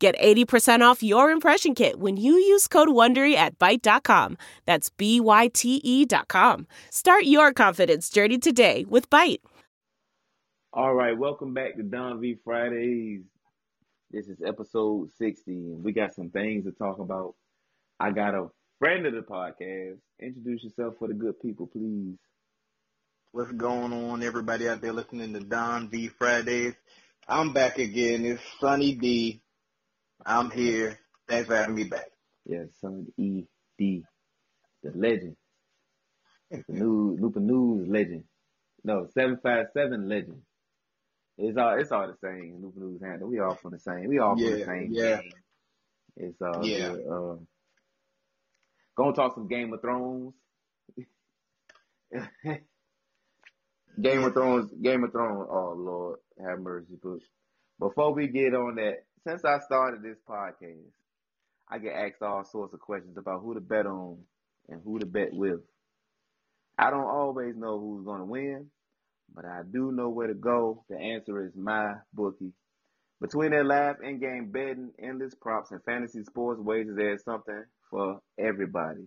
Get 80% off your impression kit when you use code WONDERY at Byte.com. That's B-Y-T-E dot com. Start your confidence journey today with Byte. All right, welcome back to Don V Fridays. This is episode 60, and we got some things to talk about. I got a friend of the podcast. Introduce yourself for the good people, please. What's going on, everybody out there listening to Don V Fridays? I'm back again. It's Sunny D. I'm here. Thanks for having me back. Yeah, Son E D, the legend, the new Lupa News legend. No, seven five seven legend. It's all it's all the same. Lupa News handle. We all from the same. We all from the same yeah. game. It's uh, Yeah. good. Uh, gonna talk some Game of Thrones. Game of Thrones, Game of Thrones. Oh Lord, have mercy, but before we get on that, since I started this podcast, I get asked all sorts of questions about who to bet on and who to bet with. I don't always know who's gonna win, but I do know where to go. The answer is my bookie. Between their live in-game betting, endless props, and fantasy sports wagers, there's something for everybody.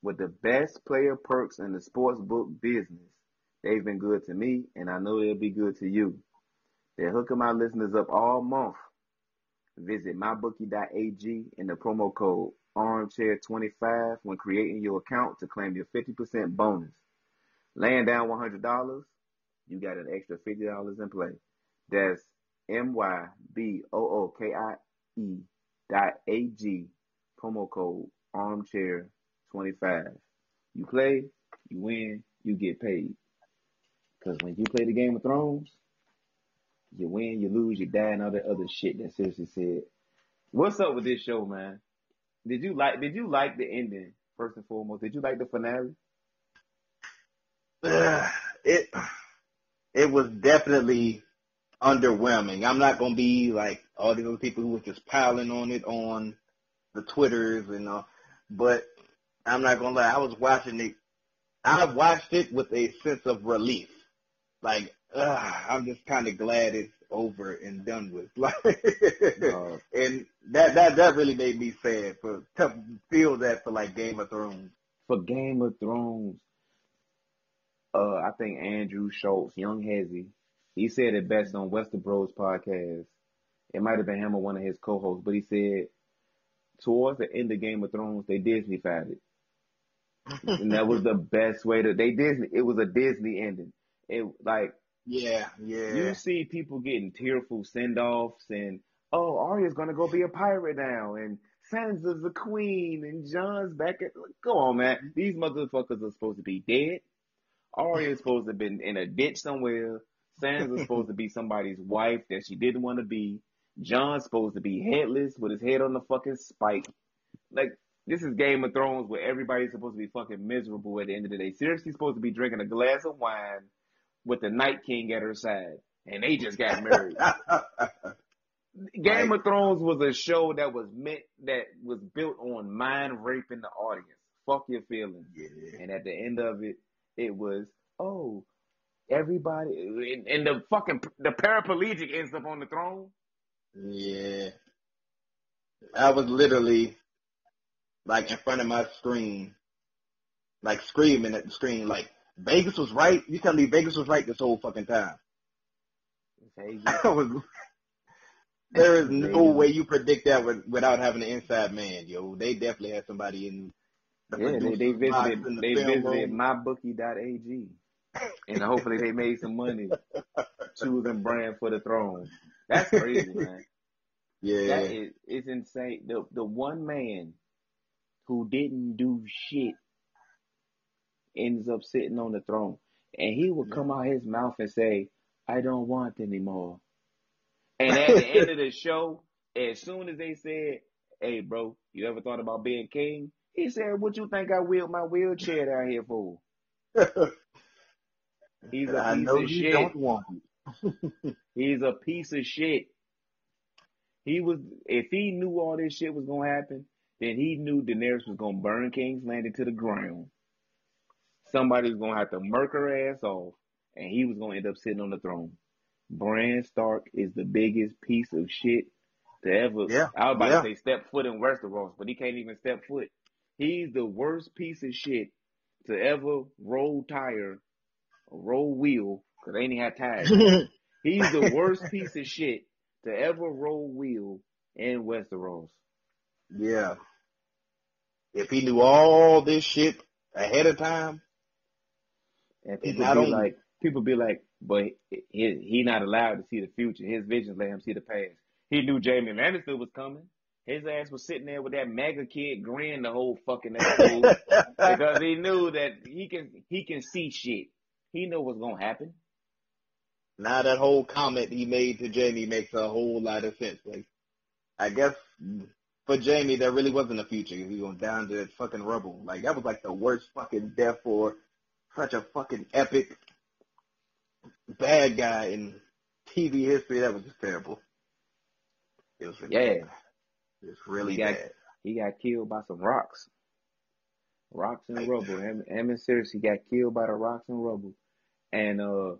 With the best player perks in the sports book business, they've been good to me, and I know they'll be good to you. They're hooking my listeners up all month. Visit mybookie.ag in the promo code armchair25 when creating your account to claim your 50% bonus. Laying down $100, you got an extra $50 in play. That's M-Y-B-O-O-K-I-E dot A-G promo code armchair25. You play, you win, you get paid. Because when you play the Game of Thrones, you win, you lose, you die, and all that other shit that seriously said. What's up with this show, man? Did you like did you like the ending, first and foremost? Did you like the finale? it it was definitely underwhelming. I'm not gonna be like all these other people who were just piling on it on the Twitters and all, but I'm not gonna lie. I was watching it. I watched it with a sense of relief. Like ugh, I'm just kind of glad it's over and done with. Like, Uh, and that that that really made me sad for to feel that for like Game of Thrones. for Game of Thrones, uh, I think Andrew Schultz, Young Hezzy, he said it best on Westerbros podcast. It might have been him or one of his co-hosts, but he said towards the end of Game of Thrones, they Disneyfied it, and that was the best way to. They Disney. It was a Disney ending. It like Yeah, yeah. you see people getting tearful send-offs and oh Arya's gonna go be a pirate now and Sansa's the queen and Jon's back at go on man. Mm-hmm. These motherfuckers are supposed to be dead. Arya's supposed to have been in a ditch somewhere. Sansa's supposed to be somebody's wife that she didn't want to be. Jon's supposed to be headless with his head on the fucking spike. Like this is Game of Thrones where everybody's supposed to be fucking miserable at the end of the day. Seriously supposed to be drinking a glass of wine with the Night King at her side, and they just got married. Game Right. of Thrones was a show that was meant that was built on mind raping the audience. Fuck your feelings. yeah. And at the end of it, it was oh everybody and, and the fucking the paraplegic ends up on the throne. Yeah. I was literally like in front of my screen, like screaming at the screen, like Vegas was right. You tell me Vegas was right this whole fucking time. Was. There is no way you predict that with, without having an inside man, yo. They definitely had somebody in. The Yeah, they, they visited the they visited room. mybookie.ag. And hopefully they made some money choosing Bran for the throne. That's crazy, man. Yeah, That is it's insane. The the one man who didn't do shit ends up sitting on the throne. And he would come out his mouth and say, I don't want anymore. And at the end of the show, as soon as they said, "Hey, bro, you ever thought about being king?" He said, "What you think I wheeled my wheelchair down here for?" He's a I piece of shit. don't want. He's a piece of shit. He was if he knew all this shit was gonna happen, then he knew Daenerys was gonna burn King's Landing to the ground. Somebody was gonna have to murk her ass off, and he was gonna end up sitting on the throne. Bran Stark is the biggest piece of shit to ever. Yeah, I was about yeah. to say step foot in Westeros, but he can't even step foot. He's the worst piece of shit to ever roll tire, or roll wheel, because they ain't had tires. He's the worst piece of shit to ever roll wheel in Westeros. yeah. If he knew all this shit ahead of time, And people be only- like, people be like, but he, he not allowed to see the future. His visions let him see the past. He knew Jaime Lannister was coming. His ass was sitting there with that mega kid grin the whole fucking episode because he knew that he can he can see shit. He know what's gonna happen. now that whole comment he made to Jaime makes a whole lot of sense. Like, I guess for Jaime, there really wasn't a future. He went down to that fucking rubble. Like, that was like the worst fucking death for such a fucking epic bad guy in TV history. That was just terrible. It was really Yeah. bad. It was really He got- bad. He got killed by some rocks. Rocks and Like- rubble. And Cersei got killed by the rocks and rubble. And uh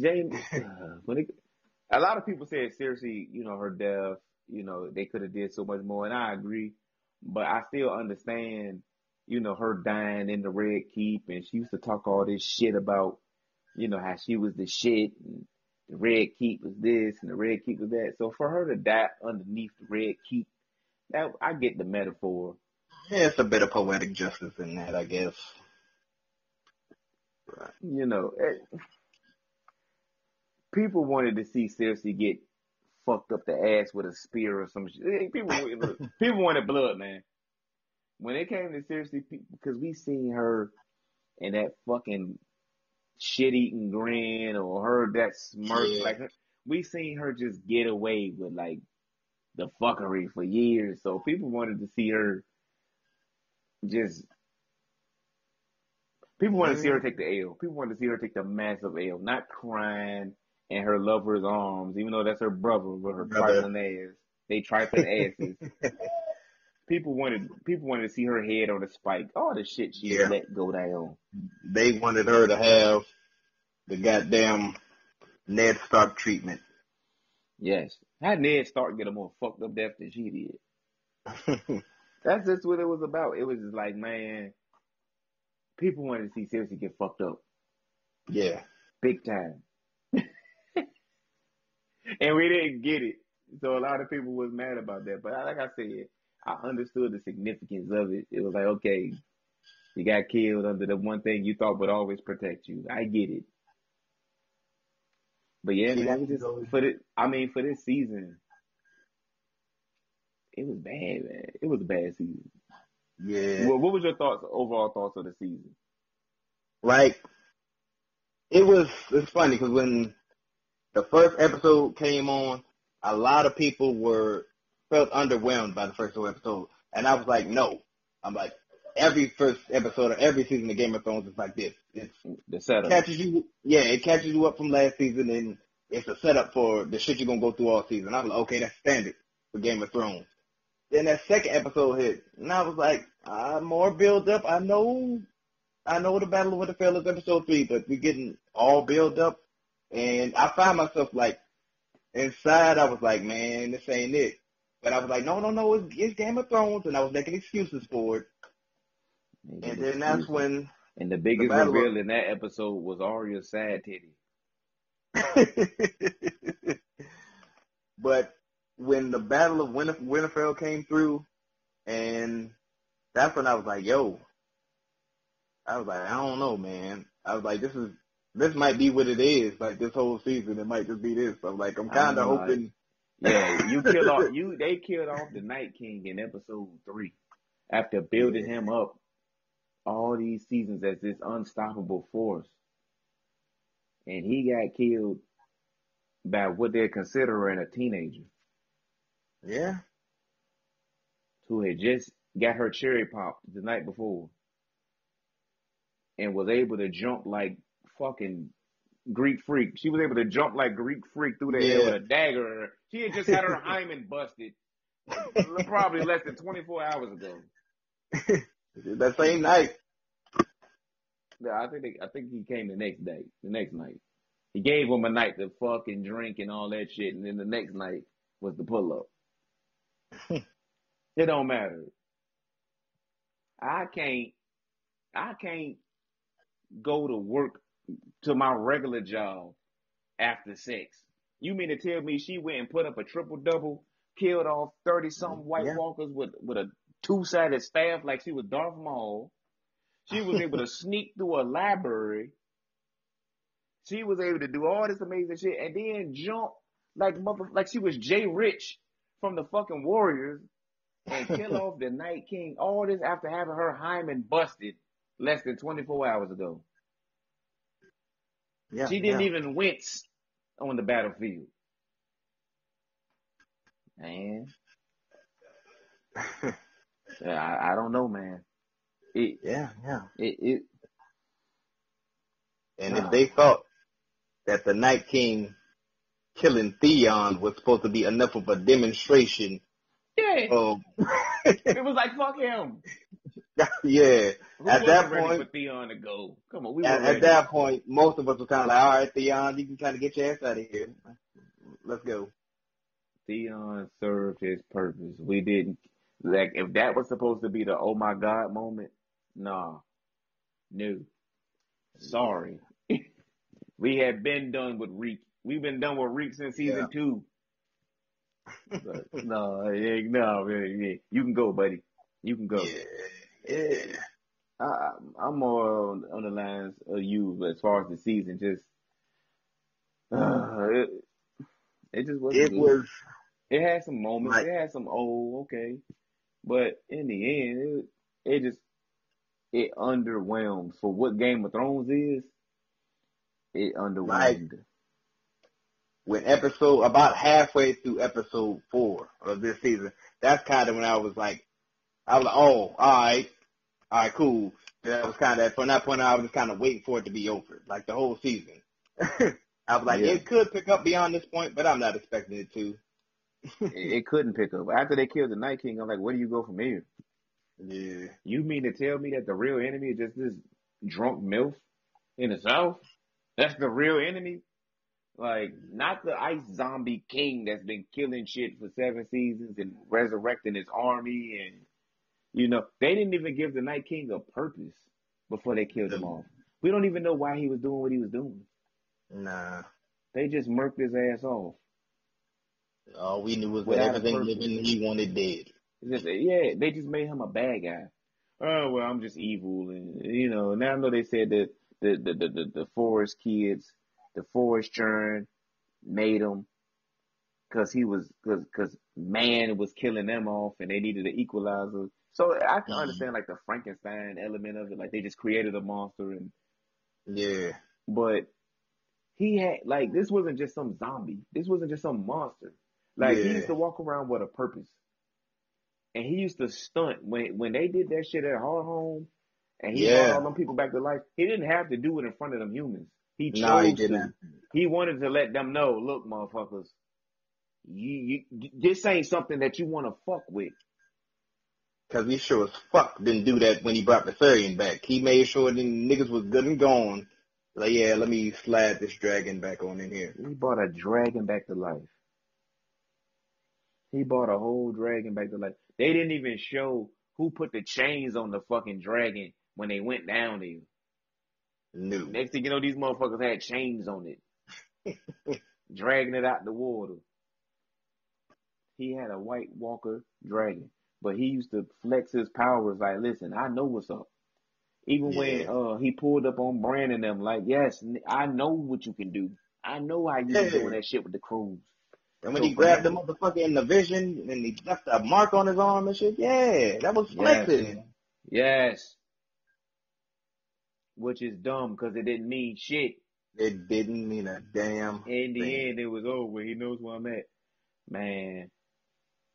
James uh, when it, a lot of people said seriously, you know, her death, you know, they could have did so much more and I agree. But I still understand, you know, her dying in the Red Keep and she used to talk all this shit about, you know, how she was the shit and the Red Keep was this and the Red Keep was that. So for her to die underneath the Red Keep, that I get the metaphor. Yeah, it's a bit of poetic justice in that, I guess. Right. You know, eh, people wanted to see Cersei get fucked up the ass with a spear or some shit. Eh, People, people wanted blood, man. When it came to Cersei, because we seen her in that fucking shit-eating grin or her that smirk, Yeah. like her, we seen her just get away with like the fuckery for years. So people wanted to see her just. People wanted to see her mm-hmm. take the L. People wanted to see her take the massive L, not crying in her lover's arms, even though that's her brother with her trifling ass. They trifling asses. people wanted people wanted to see her head on a spike. All the shit she Yeah. let go down. they wanted her to have the goddamn Ned Stark treatment. Yes. How Ned Stark get a more fucked up death than she did? That's just what it was about. It was just like, man, people wanted to see Cersei get fucked up yeah. big time, and we didn't get it. So a lot of people was mad about that. But like I said, I understood the significance of it. It was like, okay, you got killed under the one thing you thought would always protect you. I get it. But yeah, man, it was just for this. I mean, for this season, it was bad, man. It was a bad season. Yeah. Well, what was your thoughts, overall thoughts of the season? like it was it's funny because when the first episode came on a lot of people were felt underwhelmed by the first episode and i was like no i'm like every first episode of every season of game of thrones is like this it's The setup. catches you yeah it catches you up from last season and it's a setup for the shit you're gonna go through all season i was like okay that's standard for game of thrones then that second episode hit and i was like uh, more build up i know I know the Battle of Winterfell is episode three, but we're getting all built up, and I find myself like inside. I was like, man, this ain't it. But I was like, no, no, no, it's, it's Game of Thrones, and I was making excuses for it. And then that's when, And the biggest the battle of- reveal in that episode was Arya's sad titty. but when the Battle of Winter, Winterfell came through, and that's when I was like, yo, I was like, I don't know, man. I was like, this is this might be what it is. Like this whole season, it might just be this. I'm like, I'm kind of hoping. Yeah, you kill off you. They killed off the Night King in episode three after building him up all these seasons as this unstoppable force, and he got killed by what they're considering a teenager. Yeah. who had just got her cherry popped the night before and was able to jump like fucking Greek freak. She was able to jump like Greek freak through the air with a dagger. She had just had her hymen busted probably less than 24 hours ago. that same night. Yeah, I think they, I think he came the next day, the next night. He gave him a night to fucking drink and all that shit, and then the next night was the pull up. it don't matter. I can't, I can't go to work to my regular job after sex. You mean to tell me she went and put up a triple double, killed off thirty something mm, White Yeah. Walkers with with a two sided staff like she was Darth Maul? She was able to sneak through a library. She was able to do all this amazing shit and then jump like mother like she was Jay Rich from the fucking Warriors and kill off the Night King. All this after having her hymen busted less than 24 hours ago. Yeah. she didn't yeah. even wince on the battlefield. Man, yeah, I, I don't know, man. It, Yeah, yeah. it, it, And Wow. if they thought that the Night King killing Theon was supposed to be enough of a demonstration yeah, of it was like fuck him. yeah. Who At that point- for Theon to go? Come on, we At, at that point, most of us were kind of like, all right, Theon, you can kind of get your ass out of here. Let's go. Theon served his purpose. We didn't like if that was supposed to be the oh my god moment. Nah, no, sorry. we had been done with Reek. We've been done with Reek since season two. But, no, yeah, no, man, yeah. you can go, buddy. You can go. Yeah. Yeah. I, I'm more on, on the lines of you but as far as the season. Just uh, it, it just wasn't. It good. was It had some moments. Right. It had some oh okay, but in the end, it it just it underwhelmed for what Game of Thrones is. It underwhelmed. when episode about halfway through episode four of this season, that's kind of when I was like, I was like, oh, all right, all right, cool. That was kind of from that point on, I was just kind of waiting for it to be over, like the whole season. I was like, Yeah. it could pick up beyond this point, but I'm not expecting it to. it, it couldn't pick up after they killed the Night King. I'm like, where do you go from here? Yeah, You mean to tell me that the real enemy is just this drunk milf in the South? That's the real enemy? Like, not the ice zombie king that's been killing shit for seven seasons and resurrecting his army and, you know, they didn't even give the Night King a purpose before they killed him off. We don't even know why he was doing what he was doing. nah. They just murked his ass off. All we knew was Without everything living he wanted dead. Just, yeah, they just made him a bad guy. Oh well, I'm just evil, and you know. Now I know they said that the the the the, the forest kids, the forest churn, made him because he was because because man was killing them off, and they needed an equalizer. So I can Mhm. understand like the Frankenstein element of it, like they just created a monster, and Yeah, but he had like this wasn't just some zombie. This wasn't just some monster. Like he used to walk around with a purpose. And he used to stunt when when they did that shit at Hardhome and he Yeah. brought all them people back to life. He didn't have to do it in front of them humans. He chose no, he didn't. He wanted to let them know, look, motherfuckers, you, you this ain't something that you want to fuck with. Cause he sure as fuck didn't do that when he brought the Therian back. He made sure the niggas was good and gone. Like, yeah, let me slide this dragon back on in here. He brought a dragon back to life. He brought a whole dragon back to life. They didn't even show who put the chains on the fucking dragon when they went down there. New. Next thing you know, these motherfuckers had chains on it, dragging it out the water. He had a White Walker dragon, but he used to flex his powers like, listen, I know what's up. Even when uh he pulled up on Bran and them, like, yes, I know what you can do. I know how you Yeah. doing that shit with the crews. And when So he grabbed the motherfucker in the vision and he left a mark on his arm and shit, yeah, that was Yes. flexing. Yes. Which is dumb because it didn't mean shit. It didn't mean a damn In the thing. end, it was over. He knows where I'm at. Man,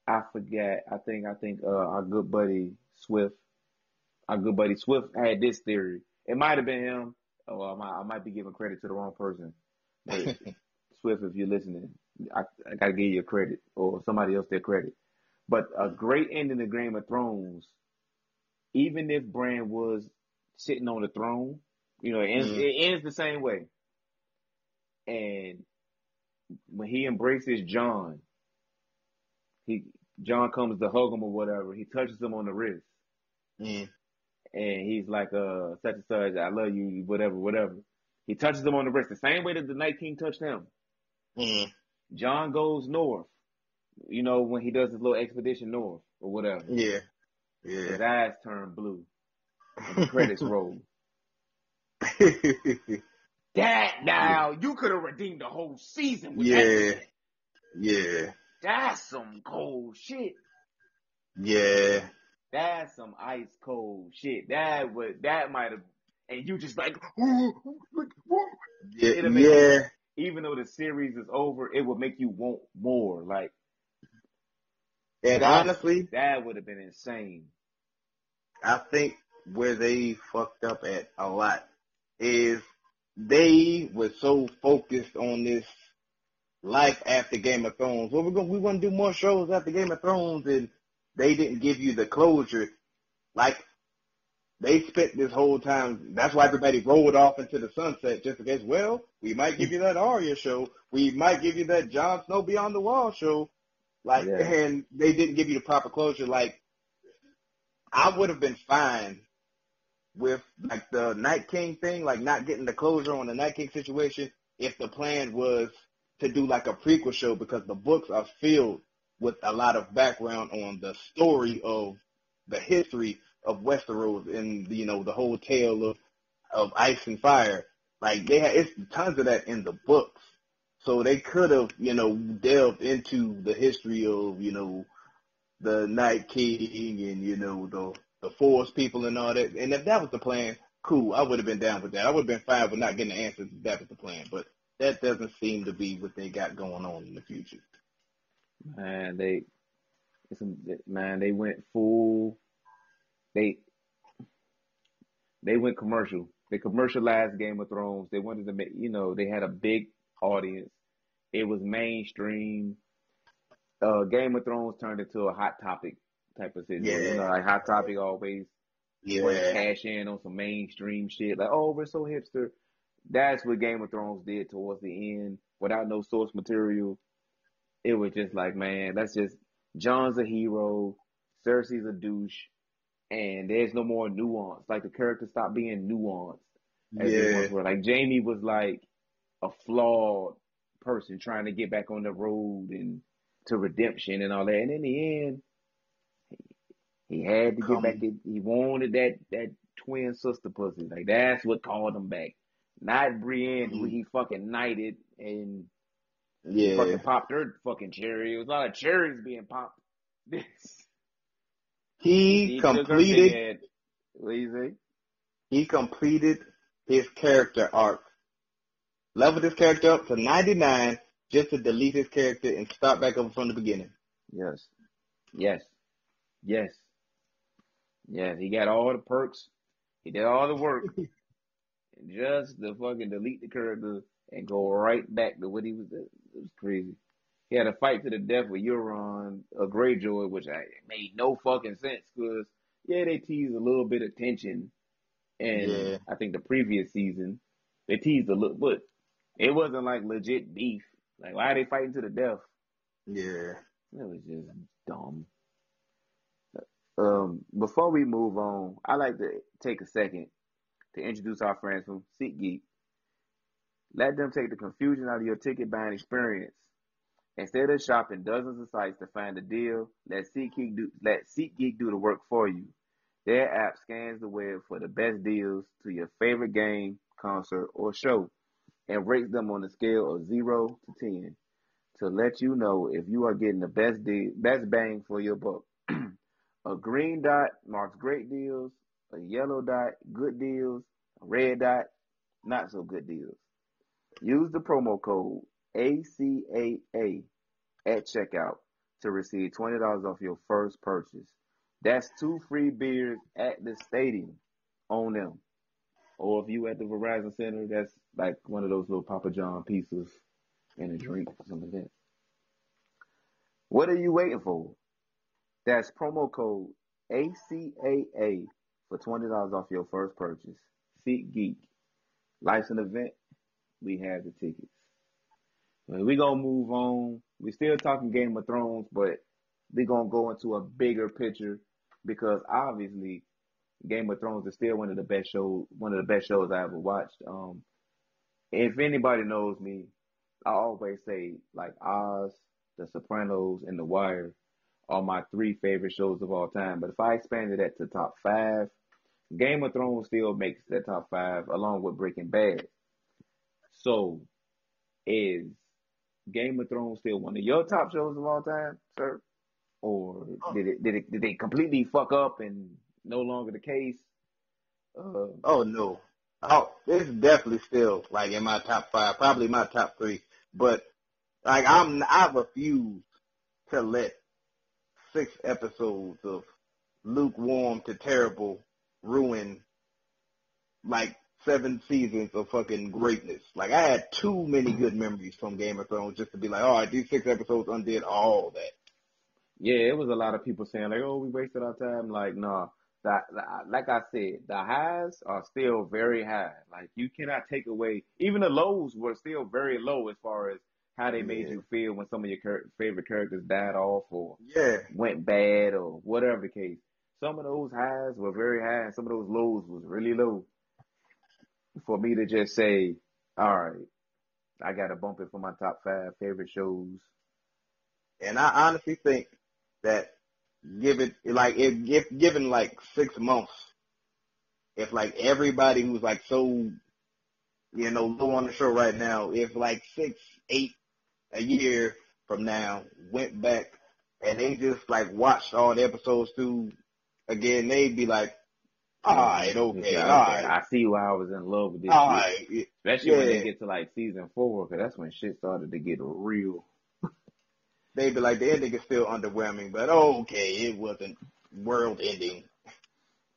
I forget. I think I think uh, our good buddy Swift, our good buddy Swift had this theory. It might have been him. Or I might, I might be giving credit to the wrong person. But Swift, if you're listening, I, I gotta give you credit or somebody else their credit. But a great ending to Game of Thrones, even if Bran was sitting on the throne, you know, it ends, Mhm. it ends the same way. And when he embraces Jon, he Jon comes to hug him or whatever. He touches him on the wrist, Mm. and he's like, "Uh, such and such, I love you, whatever, whatever." He touches him on the wrist the same way that the Night King touched him. Mm. Jon goes north. You know when he does his little expedition north or whatever. Yeah. Yeah. His eyes turn blue and the credits roll. That now you could have redeemed the whole season with Yeah. that. yeah. That's some cold shit. Yeah. That's some ice cold shit. That would that might have, and you just like, "Ooh, ooh." Yeah. It'll make- Yeah. even though the series is over, it would make you want more. Like And That- honestly, that would have been insane. I think where they fucked up at a lot is they were so focused on this life after Game of Thrones. Well, we're going we want to do more shows after Game of Thrones, and they didn't give you the closure. Like they spent this whole time. That's why everybody rolled off into the sunset just in case. Well, we might give you that Arya show. We might give you that Jon Snow Beyond the Wall show. Like, Yeah. and they didn't give you the proper closure. Like, I would have been fine with like the Night King thing, like not getting the closure on the Night King situation if the plan was to do like a prequel show because the books are filled with a lot of background on the story of the history of Westeros and you know the whole tale of of ice and fire. Like they had it's tons of that in the books. So they could have, you know, delved into the history of, you know, the Night King and, you know, the the Force people and all that. And if that was the plan, cool. I would have been down with that. I would have been fine with not getting the answers if that was the plan. But that doesn't seem to be what they got going on in the future. Man, they, man, they went full. They, they went commercial. They commercialized Game of Thrones. They wanted to make, you know, they had a big audience. It was mainstream. Uh, Game of Thrones turned into a hot topic type of situation. You Yeah. know, like hot topic always Yeah. cash in on some mainstream shit. Like, oh, we're so hipster. That's what Game of Thrones did towards the end, without no source material. It was just like, man, that's just Jon's a hero, Cersei's a douche, and there's no more nuance. Like the characters stopped being nuanced as Yeah. Like Jaime was like a flawed person trying to get back on the road and to redemption and all that. And in the end, he had to Come- get back. He wanted that that twin sister pussy. Like that's what called him back. Not Brienne, who Mhm. he fucking knighted and Yeah. fucking popped her fucking cherry. It was a lot of cherries being popped. This He took completed bed. What you say? he completed his character arc. Leveled his character up to 99 just to delete his character and start back over from the beginning. Yes. Yes. Yes. Yes. He got all the perks. He did all the work. just to fucking delete the character and go right back to what he was. It was crazy. He had a fight to the death with Euron, a Greyjoy, which I made no fucking sense because yeah, they teased a little bit of tension, and Yeah. I think the previous season they teased a little, but it wasn't like legit beef. Like why are they fighting to the death? Yeah. It was just dumb. Um, before we move on, I like to take a second to introduce our friends from SeatGeek. Let them take the confusion out of your ticket buying experience. Instead of shopping dozens of sites to find a deal, let SeatGeek do let SeatGeek do the work for you. Their app scans the web for the best deals to your favorite game, concert, or show, and rates them on a scale of zero to ten to let you know if you are getting the best deal, best bang for your buck. a green dot marks great deals. A yellow dot, good deals. A red dot, not so good deals. Use the promo code ACAA at checkout to receive twenty dollars off your first purchase. That's two free beers at the stadium on them. Or if you at the Verizon Center, that's like one of those little Papa John pieces and a drink or something like that. What are you waiting for? That's promo code ACAA for twenty dollars off your first purchase. Seat Geek. Life's an event. We have the tickets. we gonna move on. we still talking Game of Thrones, but we gonna go into a bigger picture because obviously Game of Thrones is still one of the best shows, one of the best shows I ever watched. Um, if anybody knows me, I always say like Oz, The Sopranos, and The Wire are my three favorite shows of all time. But if I expanded that to top five, Game of Thrones still makes that top five along with Breaking Bad. So, is Game of Thrones still one of your top shows of all time, sir? Or oh. did it did it did they completely fuck up and no longer the case? Uh, oh no. Oh, it's definitely still like in my top five, probably my top three. But like I'm, I refuse to let six episodes of lukewarm to terrible ruin like seven seasons of fucking greatness. Like I had too many good memories from Game of Thrones just to be like, all right, these six episodes undid all that. Yeah, it was a lot of people saying like, oh, we wasted our time. Like, nah, that, like I said, the highs are still very high. Like you cannot take away, even the lows were still very low as far as how they made yeah. you feel when some of your favorite characters died off or yeah. went bad or whatever the case. Some of those highs were very high and some of those lows was really low. For me to just say, all right, I got to bump it for my top five favorite shows. And I honestly think that given like if, given like six months, if like everybody who's like so you know low on the show right now, if like six, eight a year from now went back and they just like watched all the episodes through again, they'd be like, all right, okay, yeah, all right. I see why I was in love with this. All right. Especially yeah. when they get to like season four, because that's when shit started to get real they'd be like, the ending is still underwhelming, but okay, it wasn't world ending.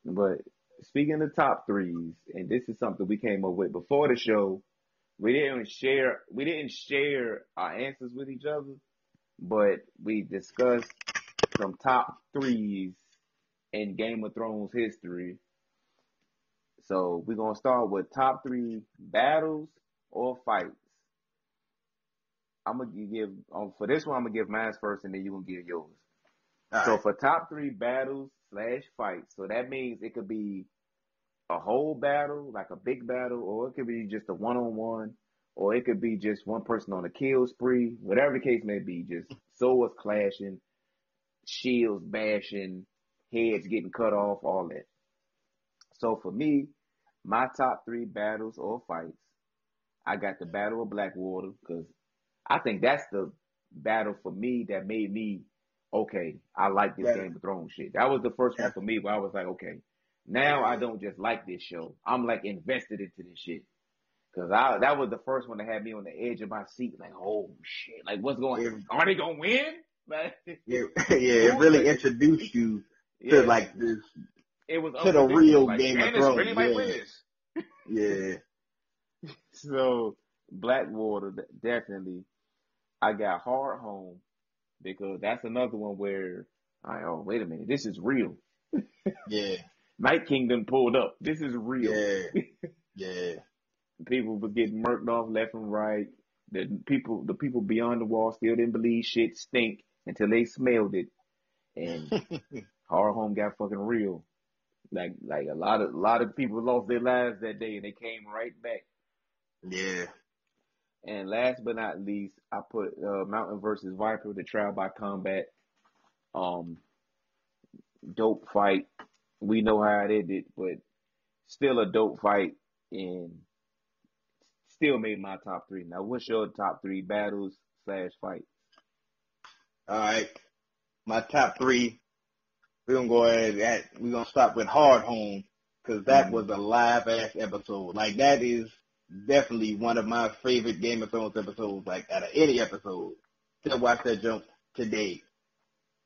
But speaking of top threes, and this is something we came up with before the show, we didn't share we didn't share our answers with each other, but we discussed some top threes in Game of Thrones history. So we're gonna start with top three battles or fights I'm gonna give um, for this one. I'm gonna give mine first, and then you gonna give yours. All so right. for top three battles slash fights, so that means it could be a whole battle, like a big battle, or it could be just a one on one, or it could be just one person on a kill spree, whatever the case may be, just swords clashing, shields bashing, heads getting cut off, all that. So for me, my top three battles or fights, I got the Battle of Blackwater because I think that's the battle for me that made me okay. I like this Game of Thrones shit. That was the first one for me where I was like, okay, now I don't just like this show. I'm like invested into this shit. Cause I that was the first one that had me on the edge of my seat, like, oh shit, like what's going? on? Are they gonna win? Like, yeah, yeah, it really introduced you to like this. It was to the real like, Game of Thrones. Really yeah. yeah. so Blackwater definitely I got Hardhome because that's another one where I oh wait a minute, this is real. yeah. Night Kingdom pulled up. This is real. Yeah. yeah. People was getting murked off left and right. The people the people beyond the wall still didn't believe shit stink until they smelled it. And Hardhome got fucking real. Like like a lot of a lot of people lost their lives that day and they came right back. Yeah. And last but not least, I put uh, Mountain versus Viper, the trial by combat. Um, dope fight. We know how it ended, but still a dope fight and still made my top three. Now, what's your top three battles slash fights? All right, my top three. We're gonna go ahead. At, we're gonna stop with Hardhome because that mm-hmm. was a live ass episode. Like that is definitely one of my favorite Game of Thrones episodes, like out of any episode. to watch that jump today.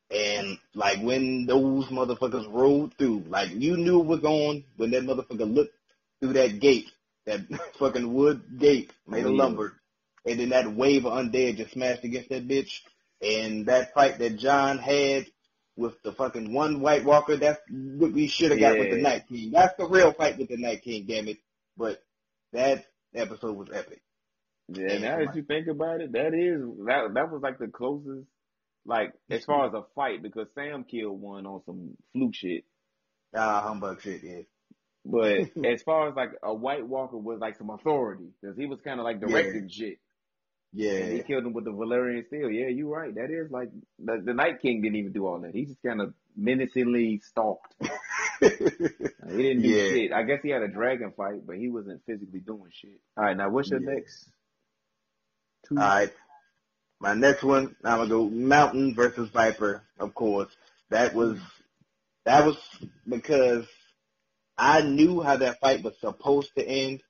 And like when those motherfuckers rolled through, like you knew it was on when that motherfucker looked through that gate, that fucking wood gate made of Yeah. lumber, and then that wave of undead just smashed against that bitch. And that fight that Jon had with the fucking one White Walker, that's what we should have got with the Yeah. Night King. That's the real fight with the Night King, damn it. But that episode was epic. Yeah, Yeah, now that you think about it, that is that that was like the closest, like as far as a fight, because Sam killed one on some fluke shit. Ah, humbug shit, yeah. But as far as like a White Walker was like some authority, because he was kind of like directing shit. And he killed him with the Valyrian steel. Yeah, you're right. That is like the, the Night King didn't even do all that. He just kind of menacingly stalked. He didn't do Yeah. shit. I guess he had a dragon fight, but he wasn't physically doing shit. All right, now what's your Yeah. next? Two. All right. My next one, I'm gonna go Mountain versus Viper. Of course, that was hmm. that was because I knew how that fight was supposed to end,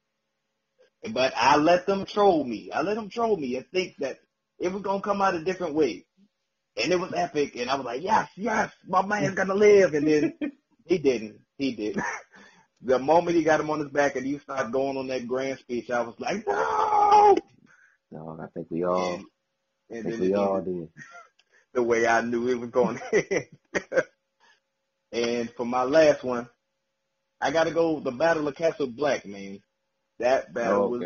but I let them troll me. I let them troll me and think that it was gonna come out a different way, and it was epic. And I was like, yes, yes, my man's gonna live. And then he didn't. He did. The moment he got him on his back and he started going on that grand speech, I was like, no. Dog, I think we all, And, I and think then we all did. the way I knew it was going and for my last one, I got to go the Battle of Castle Black, man. That battle was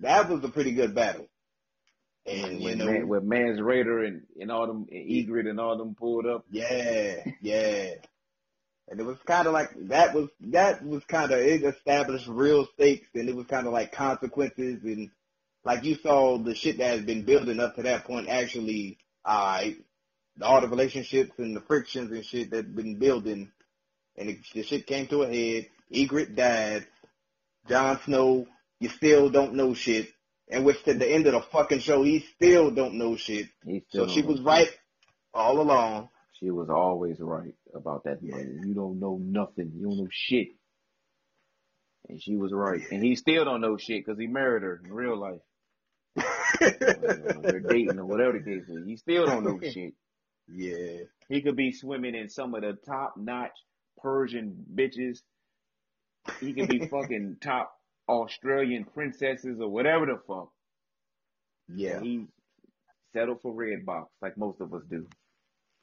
that was a pretty good battle. And you When, know, man, when Mance Rayder and, and all them, and Ygritte and all them pulled up. yeah, yeah. And it was kind of like that was that was kind of it established real stakes, and it was kind of like consequences, and like you saw the shit that has been building up to that point actually, uh, all the relationships and the frictions and shit that's been building, and it, the shit came to a head. Ygritte died. Jon Snow, you still don't know shit. And which to the end of the fucking show, he still don't know shit. So she was right all along. She was always right about that Yeah. money. You don't know nothing. You don't know shit. And she was right. And he still don't know shit because he married her in real life. They're dating or whatever the case is. He still don't know shit. yeah. He could be swimming in some of the top notch Persian bitches. He could be fucking top Australian princesses or whatever the fuck. Yeah. And he settled for red box like most of us do.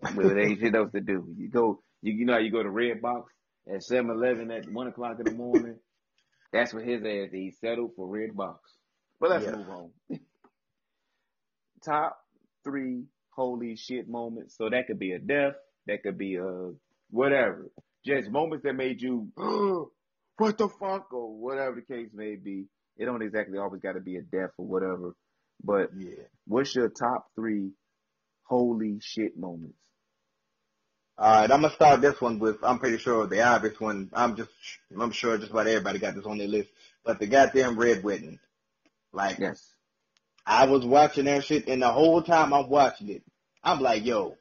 But it ain't shit else to do. You go, you, you know how you go to red box at 7-Eleven at 1 o'clock in the morning? That's what his ass is. He settled for red box. But let's Yeah. move on. Top three holy shit moments. So that could be a death. That could be a whatever. Just moments that made you, oh, what the fuck, or whatever the case may be. It don't exactly always got to be a death or whatever. But Yeah. what's your top three holy shit moments? All right, I'm gonna start this one with. I'm pretty sure the obvious one. I'm just. I'm sure just about everybody got this on their list. But the goddamn red wedding. Like Yes. I was watching that shit, and the whole time I'm watching it, I'm like, yo,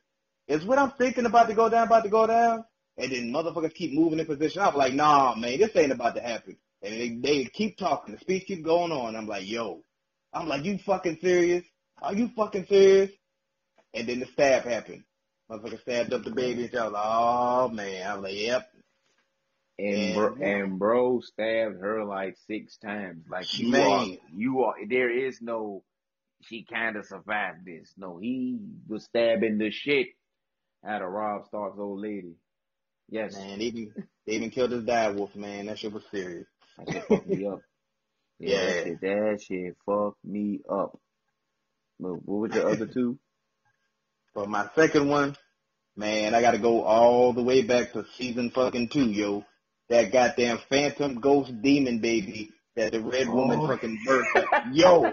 is what I'm thinking about to go down about to go down? And then motherfuckers keep moving in position. I'm like, nah, man, this ain't about to happen. And they, they keep talking. The speech keep going on. I'm like, yo. I'm like, you fucking serious? Are you fucking serious? And then the stab happened. Motherfucker stabbed up the baby. And I was like, oh, man. I'm like, yep. And bro, And- and bro stabbed her like six times. Like you Man. are, you are. There is no. She kind of survived this. No, he was stabbing the shit out of Robb Stark's old lady. Yes, Man, they even, they even killed his dad wolf, man. That shit was serious. that shit fucked me up. Yeah, Yeah. That, shit, that shit fucked me up. But what was the other two? But my second one, man, I gotta go all the way back to season fucking two, yo. That goddamn phantom ghost demon baby that the red woman Oh. fucking birthed. yo,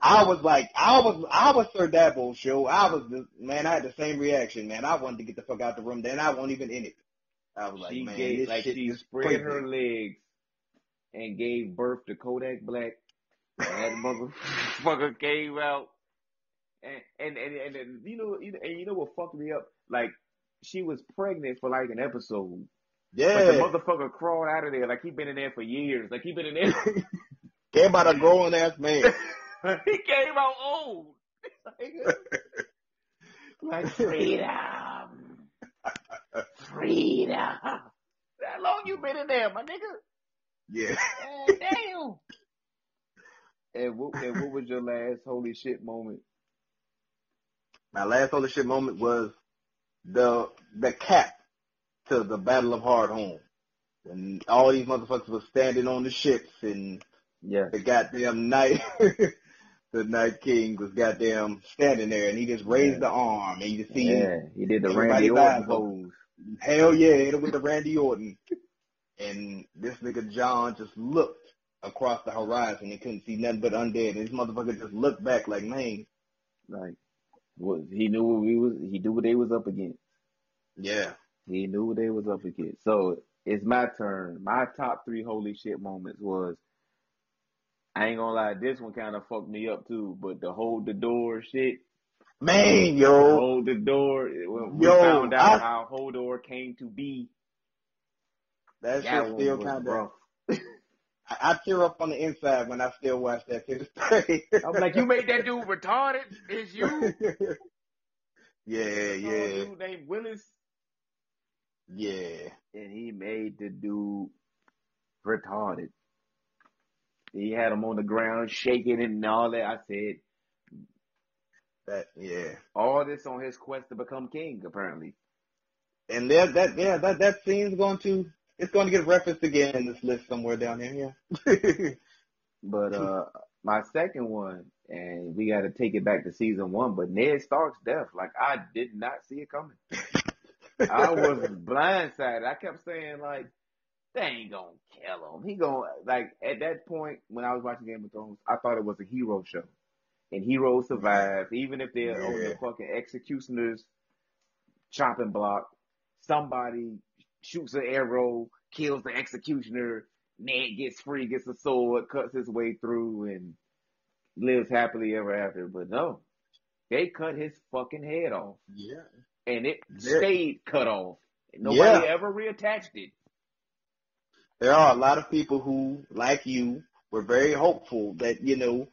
I was like, I was, I was Sir Dabo show. I was, the, man, I had the same reaction, man. I wanted to get the fuck out the room. Then I wasn't even in it. I was like, she man, gave this like shit she spread her legs and gave birth to Kodak Black. And that motherfucker came out. And and, and and and you know you know and you know what fucked me up? Like she was pregnant for like an episode. But the Yeah, motherfucker crawled out of there like he been in there for years. Like he been in there. came out a grown ass man. he came out old. like freedom, freedom. How long you been in there, my nigga? Yeah. God damn. And what, and what was your last holy shit moment? My last holy shit moment was the the cap to the Battle of Hardhome. And all these motherfuckers were standing on the ships and Yeah. the goddamn night the Night King was goddamn standing there and he just raised Yeah. the arm and you just see Yeah, he did the Everybody's Randy Orton eyes pose. Hell yeah, hit it with the Randy Orton. And this nigga Jon just looked across the horizon and couldn't see nothing but undead. And this motherfucker just looked back like, man, Like, what he knew what we was. He knew what they was up against. yeah. He knew what they was up against. So it's my turn. My top three holy shit moments was. I ain't gonna lie, this one kind of fucked me up too. But the hold the door shit, Man, yo. hold the door. Eh, when we Yo, found out I- how Hodor came to be. That's That still kind of. I, I tear up on the inside when I still watch that to this day. I'm like, you made that dude retarded. It's you. yeah, yeah, Dude named Wylis, yeah. and he made the dude retarded. He had him on the ground shaking and all that. I said, That, yeah. all this on his quest to become king, apparently. And that, that, yeah, that, that scene's going to, it's going to get referenced again in this list somewhere down here, yeah. But uh my second one, and we got to take it back to season one. But Ned Stark's death, like I did not see it coming. I was blindsided. I kept saying like, they ain't gonna kill him. He gonna like at that point when I was watching Game of Thrones, I thought it was a hero show, and heroes survive even if they're on the fucking executioner's chopping block. Somebody shoots an arrow, kills the executioner. Ned gets free, gets a sword, cuts his way through, and lives happily ever after. But no, they cut his fucking head off, yeah. and it There- stayed cut off. Nobody Yeah. ever reattached it. There are a lot of people who, like you, were very hopeful that, you know,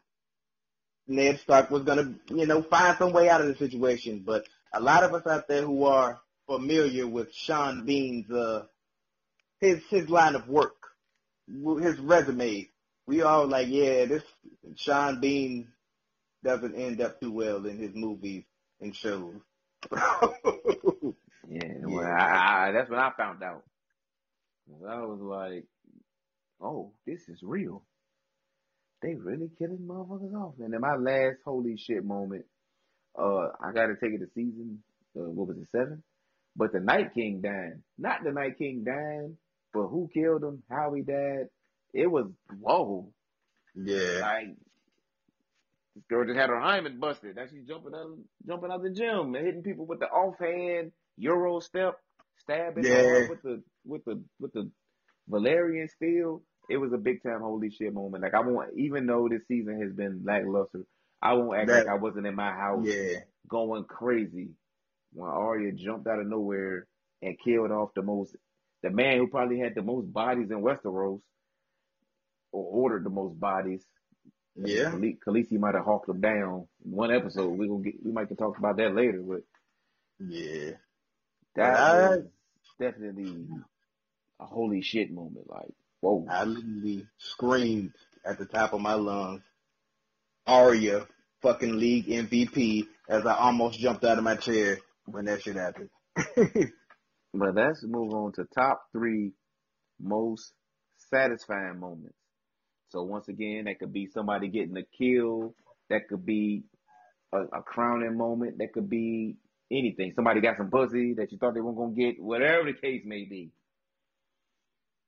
Ned Stark was going to, you know, find some way out of the situation. But a lot of us out there who are familiar with Sean Bean's, uh, his, his line of work, his resume, we all like, yeah, this Sean Bean doesn't end up too well in his movies and shows. Yeah, well, I, I, that's when I found out. I was like, oh, this is real. They really killing motherfuckers off. And then my last holy shit moment, uh, I gotta take it to season, uh, what was it, seven? But the Night King died. Not the Night King dying, but who killed him, how he died. It was, whoa. yeah. Like, this girl just had her hymen busted. Now she's jumping out, jumping out the gym and hitting people with the offhand Euro step, stabbing Yeah. with the with the with the Valyrian steel. It was a big time holy shit moment. Like I won't, even though this season has been lackluster, I won't act That- like I wasn't in my house Yeah. going crazy when Arya jumped out of nowhere and killed off the most, the man who probably had the most bodies in Westeros, or ordered the most bodies. Yeah. Khale- Khaleesi might have hawked them down in one episode. We gonna get, we might talk about that later, but Yeah. that I- definitely a holy shit moment. Like, whoa. I literally screamed at the top of my lungs, Arya, fucking league MVP, as I almost jumped out of my chair when that shit happened. But let's move on to top three most satisfying moments. So once again, that could be somebody getting a kill. That could be a, a crowning moment. That could be anything. Somebody got some pussy that you thought they weren't gonna get. Whatever the case may be.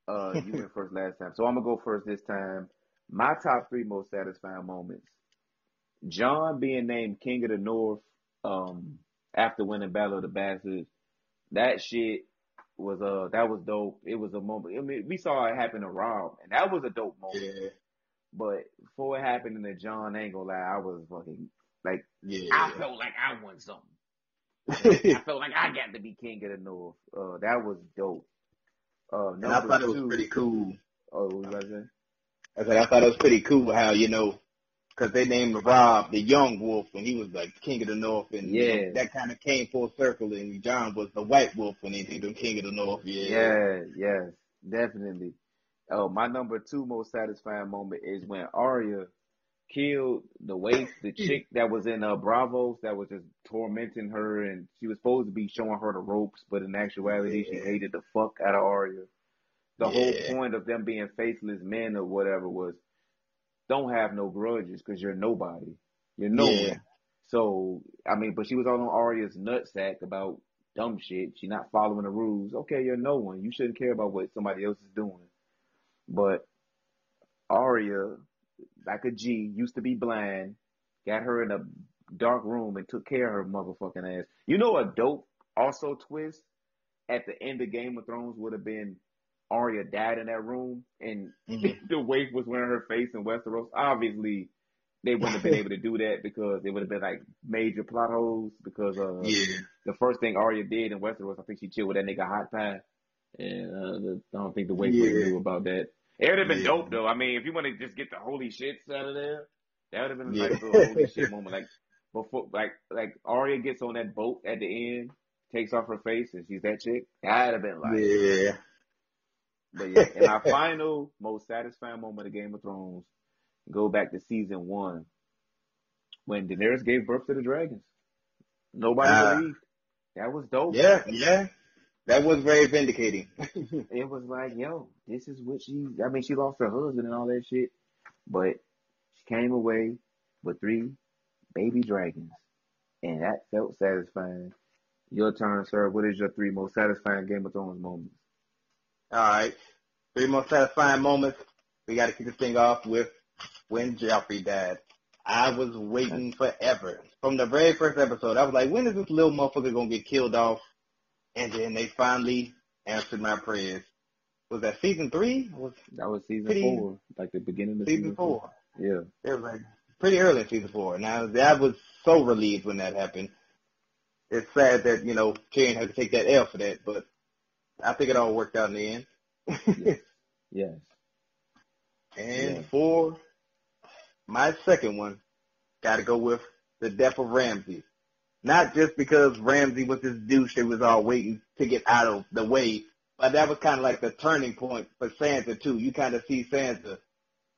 Uh, you went first last time, so I'm gonna go first this time. My top three most satisfying moments: Jon being named King of the North um, after winning Battle of the Bastards. That shit was uh that was dope. It was a moment. I mean, we saw it happen to Robb, and that was a dope moment. yeah. But before it happened to Jon, I ain't gonna lie, I was fucking like yeah. I felt like I won something. I felt like I got to be king of the north. Uh, that was dope. Uh, and I thought it was two- pretty cool. Oh, what was I saying? I said I thought it was pretty cool how, you know, because they named Robb the young wolf when he was like king of the north, and you know, Yeah. that kind of came full circle. And Jon was the white wolf when he him king of the north. Yeah, Yeah, yes, definitely. Oh, my number two most satisfying moment is when Arya killed the waif, the chick that was in uh Braavos that was just tormenting her, and she was supposed to be showing her the ropes, but in actuality, she hated the fuck out of Arya. The Yeah. whole point of them being faceless men or whatever was don't have no grudges because you're nobody. You're no Yeah. one. So I mean, but she was all on Arya's nutsack about dumb shit. She not following the rules. Okay, you're no one. You shouldn't care about what somebody else is doing. But Arya, like a G, used to be blind, got her in a dark room and took care of her motherfucking ass. You know a dope also twist at the end of Game of Thrones would have been Arya died in that room and Mhm. the waif was wearing her face in Westeros. Obviously, they wouldn't have been able to do that because it would have been like major plot holes because uh yeah, the first thing Arya did in Westeros, I think she chilled with that nigga Hot Pie. And uh, I don't think the waif would Yeah. knew about that. It would have been Yeah. dope though. I mean, if you want to just get the holy shits out of there, that would have been a Yeah. nice little holy shit moment. Like before, like like Arya gets on that boat at the end, takes off her face, and she's that chick. That'd have been like. yeah. But yeah, and our final most satisfying moment of Game of Thrones, go back to season one, when Daenerys gave birth to the dragons. Nobody Ah. believed. That was dope. Yeah, yeah. That was very vindicating. It was like, yo, this is what she. I mean, she lost her husband and all that shit, but she came away with three baby dragons, and that felt satisfying. Your turn, sir. What is your three most satisfying Game of Thrones moments? All right. Three most satisfying moments. We got to kick this thing off with when Joffrey died. I was waiting forever. From the very first episode, I was like, when is this little motherfucker going to get killed off? And then they finally answered my prayers. Was that season three? Was That was season Pretty- four, like the beginning of season four? Yeah. It was like pretty early in season four. Now I was so relieved when that happened. It's sad that you know Tyrion had to take that L for that, but I think it all worked out in the end. Yes. Yes. and Yeah. for my second one, got to go with the death of Ramsay. Not just because Ramsay was this douche that was all waiting to get out of the way, but that was kind of like the turning point for Sansa too. You kind of see Sansa.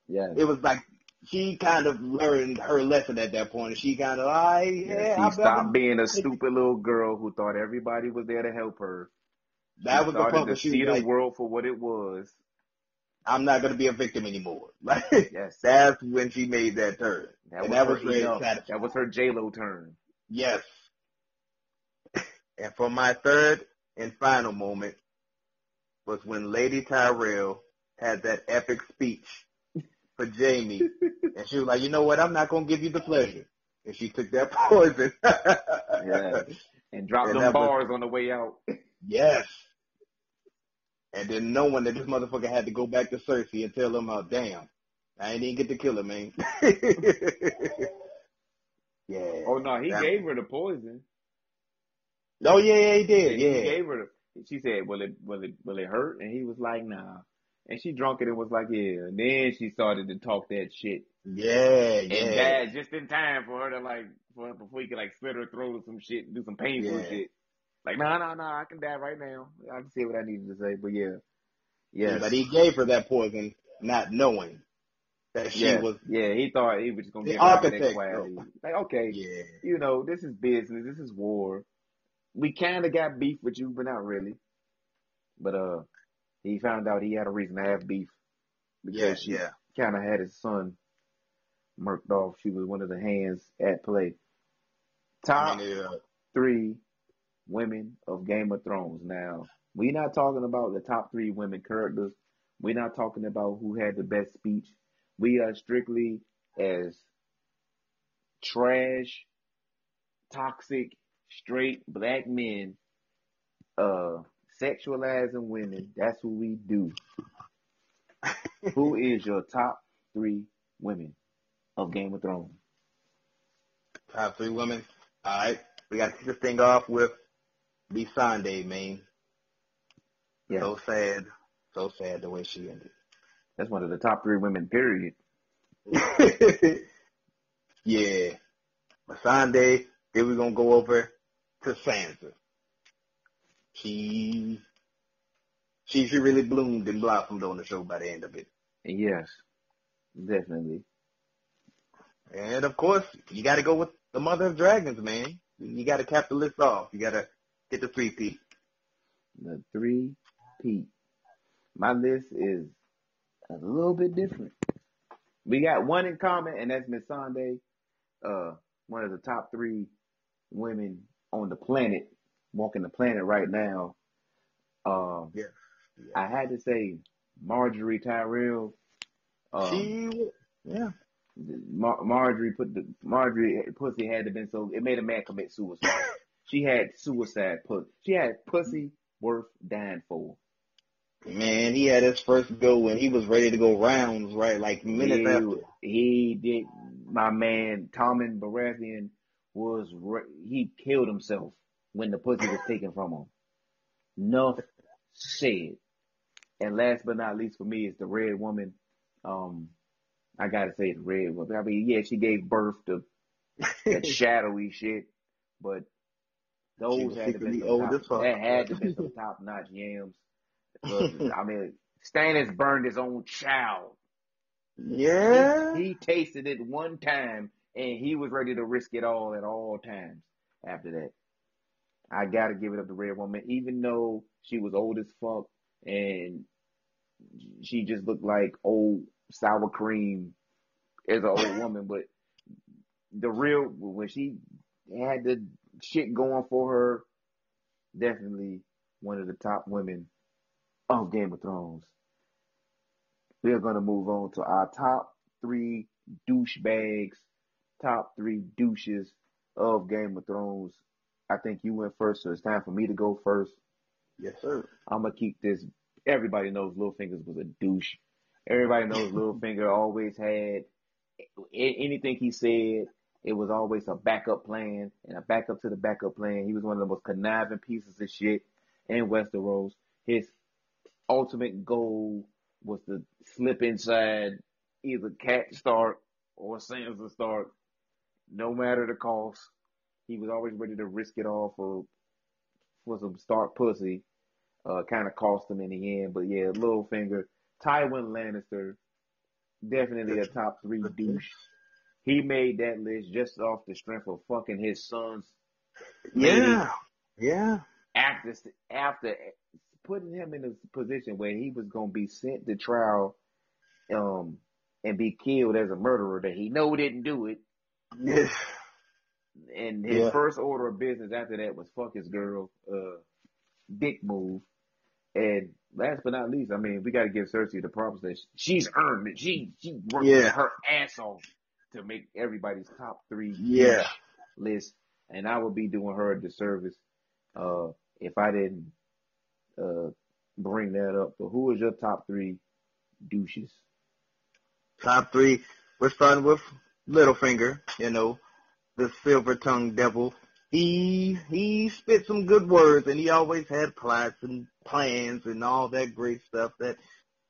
Yeah. It was like she kind of learned her lesson at that point, and she kind of like, Yeah, yeah, she I stopped being a stupid little girl who thought everybody was there to help her. That she was the started point to she see the like, world for what it was. I'm not going to be a victim anymore. Like, Yes, that's when she made that turn. that and was that her was satisfying. That was her J Lo turn. Yes. And for my third and final moment was when Lady Tyrell had that epic speech for Jaime. and she was like, you know what? I'm not going to give you the pleasure. And she took that poison. Yeah. And dropped And them that was- bars on the way out. Yes. And then knowing that this motherfucker had to go back to Cersei and tell him, oh, damn, I ain't even get to kill him, man. yeah. Oh no, he That- gave her the poison. Oh, yeah, yeah, he did. Yeah. He gave her. She said, "Will it, will it, will it hurt?" And he was like, "Nah." And she drunk it and was like, "Yeah." And then she started to talk that shit. Yeah, yeah. And yeah. died just in time for her to like, for before he could like slit her throat or some shit and do some painful Yeah. shit. Like, no, no, no, I can die right now. I can say what I needed to say, but yeah, yes, But he gave her that poison not knowing that she yes, was, yeah. He thought he was just gonna The give her like architect. Like, okay, yeah. you know, this is business. This is war. We kind of got beef with you, but not really. But uh, he found out he had a reason to have beef because Yeah, she yeah. kind of had his son murked off. She was one of the hands at play. Top I mean, uh, three women of Game of Thrones. Now, we're not talking about the top three women characters. We're not talking about who had the best speech. We are strictly as trash, toxic, straight black men, uh, sexualizing women. That's what we do. who is your top three women of Game of Thrones? top three women. All right. We got to kick this thing off with the Sunday, man. Yeah, So sad. So sad the way she ended. that's one of the top three women. Period. Yeah. Missandei, then we're gonna go over to Sansa. She she she really bloomed and blossomed on the show by the end of it. Yes, definitely. And of course, you got to go with the mother of dragons, man. You got to cap the list off. You got to get the three P. The three P. My list is a little bit different. We got one in common, and that's Missandei, uh, one of the top three women on the planet, walking the planet right now. Um. I had to say Margaery Tyrell. Um, she, yeah. Mar- Margaery put the Margaery pussy had to been so it made a man commit suicide. she had suicide pussy. She had pussy worth dying for. Man, he had his first go when he was ready to go rounds, right? Like minutes he, after. he did. My man Tommen Baratheon was he killed himself when the pussy was taken from him. Enough said. And last but not least for me is the red woman. Um, I gotta say the red woman. I mean, yeah, she gave birth to that shadowy shit, but those had to be top, that had to be some top notch yams. I mean, Stannis burned his own child. yeah. He, he tasted it one time and he was ready to risk it all at all times after that. I gotta give it up to Red Woman, even though she was old as fuck and she just looked like old sour cream as an old woman, but the real when she had the shit going for her, definitely one of the top women of Game of Thrones. We are gonna move on to our top three douchebags, top three douches of Game of Thrones. I think you went first, so it's time for me to go first. yes, sir. I'm gonna keep this. Everybody knows Littlefinger was a douche. Everybody knows Littlefinger always had anything he said. It was always a backup plan and a backup to the backup plan. He was one of the most conniving pieces of shit in Westeros. His ultimate goal was to slip inside either Cat Stark or Sansa Stark, no matter the cost. He was always ready to risk it all for for some Stark pussy. Uh, kind of cost him in the end, but yeah, Littlefinger, Tywin Lannister, definitely a top three douche. He made that list just off the strength of fucking his sons Yeah. Yeah. after after putting him in a position where he was gonna be sent to trial, um, and be killed as a murderer that he know didn't do it. Yes. And his Yeah. first order of business after that was fuck his girl, uh, dick move. And last but not least, I mean, we got to give Cersei the props that she's earned it. She she worked Yeah. her ass off to make everybody's top three Yeah. list, and I would be doing her a disservice uh, if I didn't uh, bring that up. But who is your top three douches? Top three. We're starting with Littlefinger, you know, the silver tongued devil. He he spit some good words and he always had plots and plans and all that great stuff that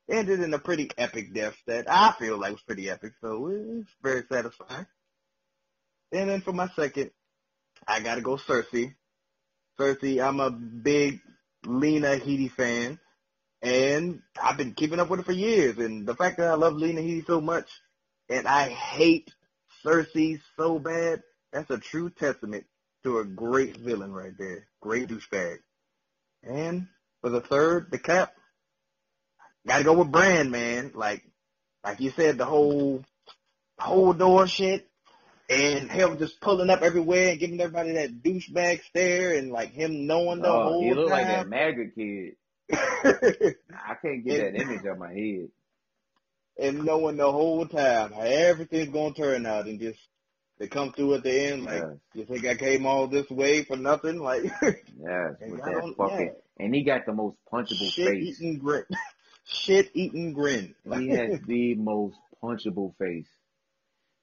ended in a pretty epic death that I feel like was pretty epic, so it's very satisfying. And then for my second, I gotta go Cersei. Cersei, I'm a big Lena Headey fan. And I've been keeping up with her for years. And the fact that I love Lena Headey so much and I hate Cersei so bad, that's a true testament to a great villain right there. Great douchebag. And for the third, the cap, gotta go with Bran, man. Like, like you said, the whole, whole door shit and him just pulling up everywhere and giving everybody that douchebag stare and like him knowing the Oh, whole he looked like that. MAGA kid. I can't get that image out my head. And knowing the whole time how everything's gonna turn out and just they come through at the end like Yes, you think I came all this way for nothing? Like yes, And with that fucking, and he got the most punchable shit face. Shit eating grin. shit eating grin. He has the most punchable face.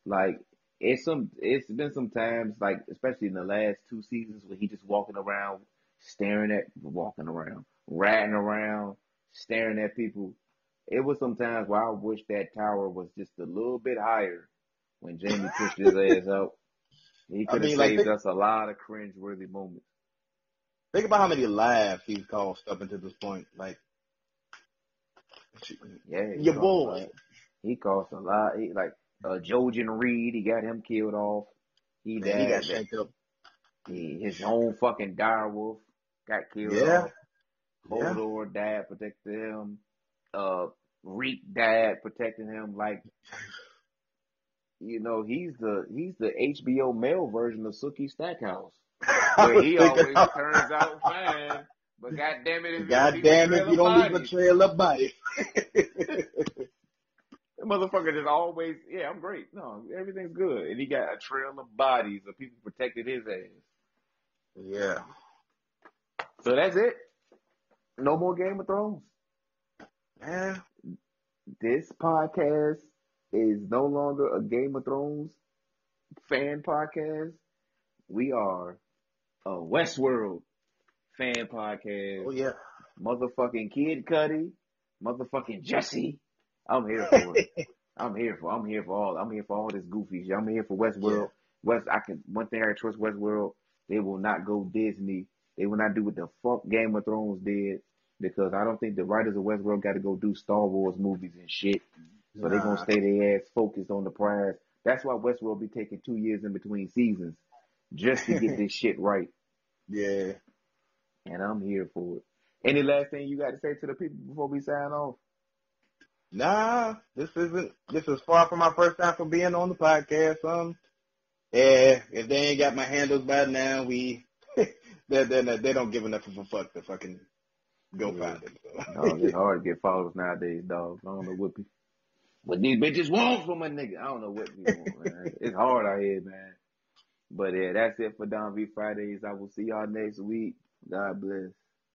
Like it's some, it's been some times, like especially in the last two seasons, where he just walking around, staring at, walking around, ratting around, staring at people. It was some times where I wish that tower was just a little bit higher when Jaime pushed his ass out. He could have mean, like, saved think- us a lot of cringe-worthy moments. Think about how many lives he's cost up until this point. Like, Yeah, he your boy. lot. He cost a lot. He, like uh, Jojen Reed, he got him killed off. He Man, he got shanked up. He, his own fucking direwolf got killed Yeah. off. Yeah. Hodor died protecting him. Uh, Reek died protecting him. Like, you know, he's the he's the HBO male version of Sookie Stackhouse, where he always turns out fine. But goddamn it, if God you damn it, you don't leave a trail of body. The motherfucker just always, yeah, I'm great. No, everything's good. And he got a trail of bodies of people protected his ass. yeah. So that's it. No more Game of Thrones. Man, This podcast is no longer a Game of Thrones fan podcast. We are a Westworld fan podcast. oh yeah. Motherfucking Kid Cudi, motherfucking Jesse. I'm here for it. I'm here for. I'm here for all. I'm here for all this goofy shit. I'm here for Westworld. West. I can. One thing I trust Westworld. They will not go Disney. They will not do what the fuck Game of Thrones did because I don't think the writers of Westworld got to go do Star Wars movies and shit. So they're gonna stay their ass focused on the prize. That's why Westworld be taking two years in between seasons just to get this shit right. Yeah. And I'm here for it. Any last thing you got to say to the people before we sign off? Nah, this isn't. This is far from my first time for being on the podcast. Um, yeah, if they ain't got my handles by now, we they they they don't give enough of a fuck to fucking go Yeah. find it. So. Dog, it's hard to get followers nowadays, dog. I don't know what people, what these bitches want from a nigga. I don't know what people want, man. It's hard out here, man. But yeah, that's it for Don V Fridays. I will see y'all next week. God bless.